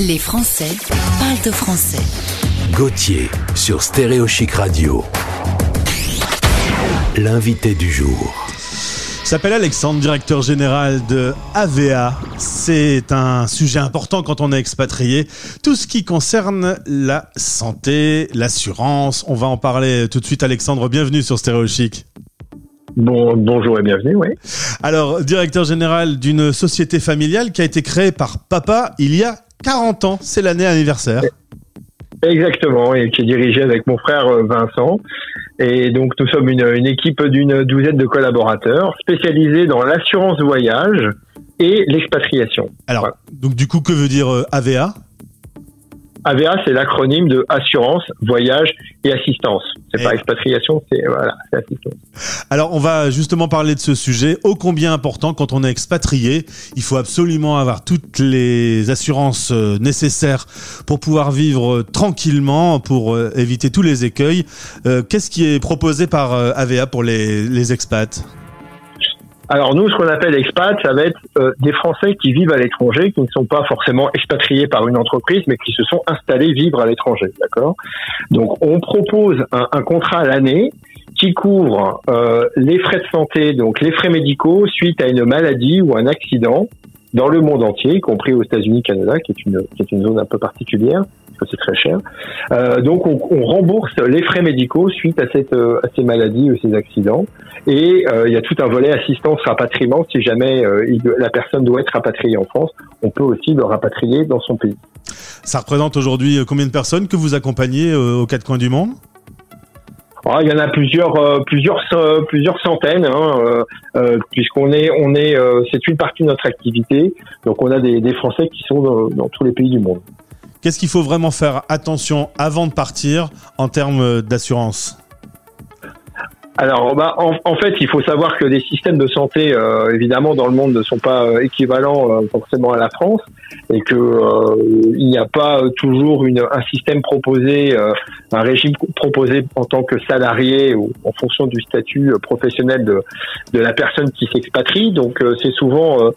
Les Français parlent de français. Gauthier sur Stéréo Chic Radio. L'invité du jour. S'appelle Alexandre, directeur général de AVA. C'est un sujet important quand on est expatrié. Tout ce qui concerne la santé, l'assurance. On va en parler tout de suite. Alexandre, bienvenue sur Stéréo Chic. Bon, bonjour et bienvenue, oui. Alors, directeur général d'une société familiale qui a été créée par papa il y a 40 ans. C'est l'année anniversaire. Exactement, et qui est dirigée avec mon frère euh, Vincent. Et donc, nous sommes une, une équipe d'une douzaine de collaborateurs spécialisés dans l'assurance voyage et l'expatriation. Alors, Voilà. donc du coup, que veut dire euh, AVA AVA, c'est l'acronyme de assurance, voyage et assistance. C'est pas expatriation, c'est voilà, c'est assistance. Alors, on va justement parler de ce sujet, ô combien important quand on est expatrié. Il faut absolument avoir toutes les assurances euh, nécessaires pour pouvoir vivre euh, tranquillement, pour euh, éviter tous les écueils. Qu'est-ce qui est proposé par AVA pour les, les expats? Alors nous, ce qu'on appelle expat, ça va être euh, des Français qui vivent à l'étranger, qui ne sont pas forcément expatriés par une entreprise, mais qui se sont installés vivre à l'étranger, d'accord? Donc on propose un, contrat à l'année qui couvre euh, les frais de santé, donc les frais médicaux suite à une maladie ou un accident dans le monde entier, y compris aux États-Unis, Canada, qui est une qui est une zone un peu particulière, parce que c'est très cher. Euh, donc on, on rembourse les frais médicaux suite à cette euh, à ces maladies ou ces accidents. Et euh, il y a tout un volet assistance rapatriement si jamais euh, la personne doit être rapatriée en France, on peut aussi le rapatrier dans son pays. Ça représente aujourd'hui euh, combien de personnes que vous accompagnez euh, aux quatre coins du monde? Ah, il y en a plusieurs, euh, plusieurs, plusieurs centaines, hein, euh, euh, puisqu'on est, on est, euh, c'est une partie de notre activité. Donc, on a des, des Français qui sont dans, tous les pays du monde. Qu'est-ce qu'il faut vraiment faire attention avant de partir en termes d'assurance? Alors, bah, en, en fait, il faut savoir que les systèmes de santé, euh, évidemment, dans le monde, ne sont pas euh, équivalents euh, forcément à la France, et que euh, il n'y a pas euh, toujours une, un système proposé, un régime proposé en tant que salarié ou en fonction du statut professionnel de, de la personne qui s'expatrie. Donc, c'est souvent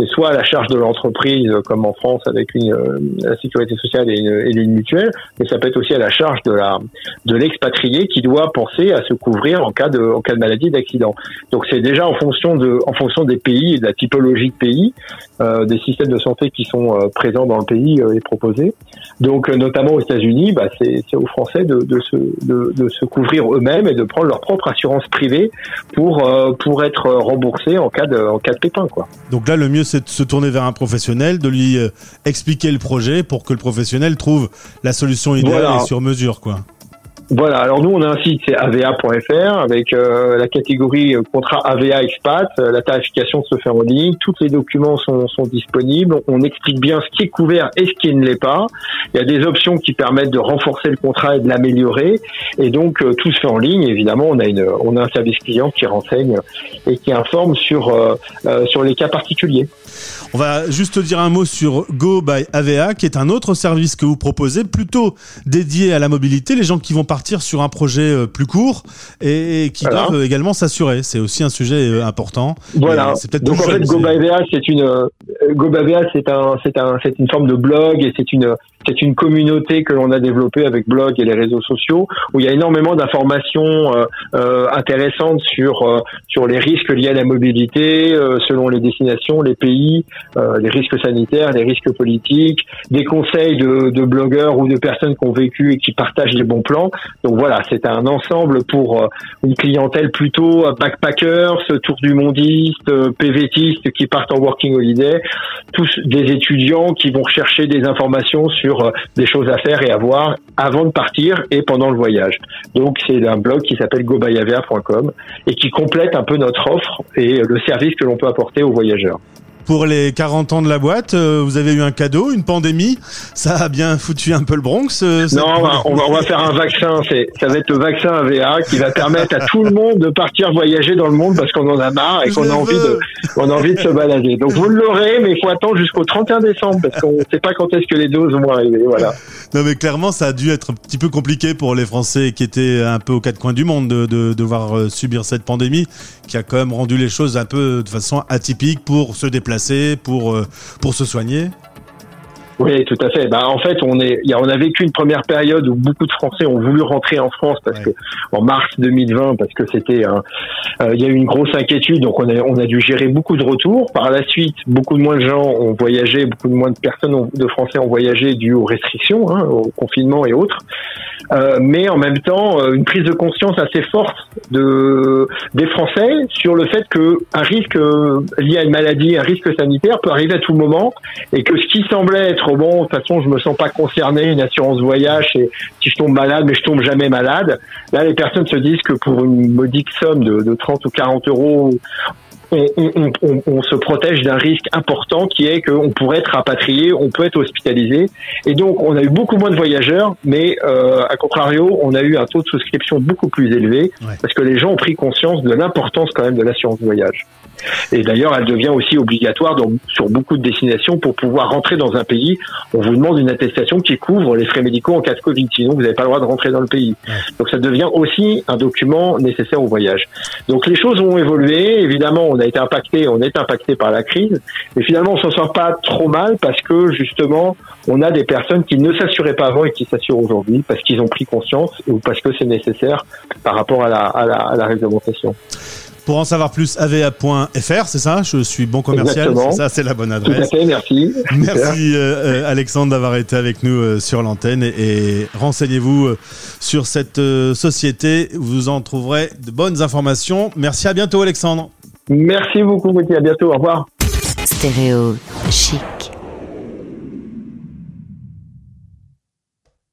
c'est soit à la charge de l'entreprise, comme en France avec une, euh, la sécurité sociale et une, et une mutuelle, mais ça peut être aussi à la charge de la de l'expatrié qui doit penser à se couvrir en cas de en cas de maladie d'accident. Donc c'est déjà en fonction de en fonction des pays et de la typologie de pays, euh, des systèmes de santé qui sont euh, présents dans le pays et proposés. Donc notamment aux États-Unis, bah, c'est aux Français de, de se couvrir eux-mêmes et de prendre leur propre assurance privée pour pour être remboursés en cas de en cas de pépin quoi. Donc là, le mieux, c'est de se tourner vers un professionnel, de lui euh, expliquer le projet pour que le professionnel trouve la solution idéale Voilà. et sur mesure, quoi. Voilà, alors nous on a un site, c'est ava.fr avec euh, la catégorie euh, contrat AVA expat, Euh, la tarification se fait en ligne, tous les documents sont, sont disponibles, on explique bien ce qui est couvert et ce qui ne l'est pas, il y a des options qui permettent de renforcer le contrat et de l'améliorer, et donc tout se fait en ligne, évidemment on a, une, on a un service client qui renseigne et qui informe sur, sur les cas particuliers. On va juste dire un mot sur Go by AVA, qui est un autre service que vous proposez, plutôt dédié à la mobilité, les gens qui vont partir sur un projet euh, plus court et, et qui Voilà. doivent également s'assurer. C'est aussi un sujet euh, important. Voilà. C'est peut-être Donc en fait, jeune, Go c'est- une euh, Go by VA, c'est un, c'est un, c'est une forme de blog et c'est une, c'est une communauté que l'on a développée avec blog et les réseaux sociaux où il y a énormément d'informations euh, euh, intéressantes sur euh, sur les risques liés à la mobilité euh, selon les destinations, les pays, les risques sanitaires, les risques politiques, des conseils de, de blogueurs ou de personnes qui ont vécu et qui partagent les bons plans. Donc voilà, c'est un ensemble pour une clientèle plutôt backpackers, tour du mondiste, PVTistes qui partent en working holiday, tous des étudiants qui vont chercher des informations sur euh, des choses à faire et à voir avant de partir et pendant le voyage. Donc c'est un blog qui s'appelle gobayavea.com et qui complète un peu notre offre et le service que l'on peut apporter aux voyageurs. Pour les 40 ans de la boîte, euh, vous avez eu un cadeau, une pandémie. Ça a bien foutu un peu le Bronx. euh, Non, on va, on va, on va faire un vaccin. C'est, ça va être le vaccin AVA qui va permettre à tout le monde de partir voyager dans le monde parce qu'on en a marre et qu'on a envie de, on a envie de se balader. Donc vous l'aurez, mais il faut attendre jusqu'au 31 décembre parce qu'on ne sait pas quand est-ce que les doses vont arriver. Voilà. Non mais clairement ça a dû être un petit peu compliqué pour les Français qui étaient un peu aux quatre coins du monde de, de devoir euh, subir cette pandémie qui a quand même rendu les choses un peu de façon atypique pour se déplacer, pour, euh, pour se soigner. Oui, tout à fait. Bah, en fait, on est, on a vécu une première période où beaucoup de Français ont voulu rentrer en France parce que en mars 2020, parce que c'était, euh, il y a eu une grosse inquiétude, donc on a, on a dû gérer beaucoup de retours. Par la suite, beaucoup de moins de gens ont voyagé, beaucoup de moins de personnes, de Français ont voyagé dû aux restrictions, hein, au confinement et autres. Euh, mais en même temps, euh, une prise de conscience assez forte de des Français sur le fait que un risque lié à une maladie, un risque sanitaire peut arriver à tout moment, et que ce qui semblait être bon, de toute façon, je me sens pas concerné, une assurance voyage, et si je tombe malade, mais je tombe jamais malade. Là, les personnes se disent que pour une modique somme de, de 30 ou 40 euros, on, on, on, on, se protège d'un risque important qui est qu'on pourrait être rapatrié, on peut être hospitalisé. Et donc, on a eu beaucoup moins de voyageurs, mais euh, à contrario, on a eu un taux de souscription beaucoup plus élevé parce que les gens ont pris conscience de l'importance quand même de l'assurance voyage. Et d'ailleurs, elle devient aussi obligatoire dans, sur beaucoup de destinations pour pouvoir rentrer dans un pays. On vous demande une attestation qui couvre les frais médicaux en cas de Covid, sinon vous n'avez pas le droit de rentrer dans le pays. Donc ça devient aussi un document nécessaire au voyage. Donc les choses ont évolué. Évidemment, on a été impacté, on est impacté par la crise, mais finalement on s'en sort pas trop mal parce que justement on a des personnes qui ne s'assuraient pas avant et qui s'assurent aujourd'hui parce qu'ils ont pris conscience ou parce que c'est nécessaire par rapport à la, à la, à la réglementation. Pour en savoir plus, ava.fr, c'est ça? Je suis bon commercial, c'est ça, c'est la bonne adresse. Tout à fait, merci. Merci euh, euh, Alexandre d'avoir été avec nous euh, sur l'antenne et, et renseignez-vous euh, sur cette euh, société, vous en trouverez de bonnes informations. Merci, à bientôt Alexandre. Merci beaucoup, Gauthier, à bientôt, au revoir. Stéréo chic.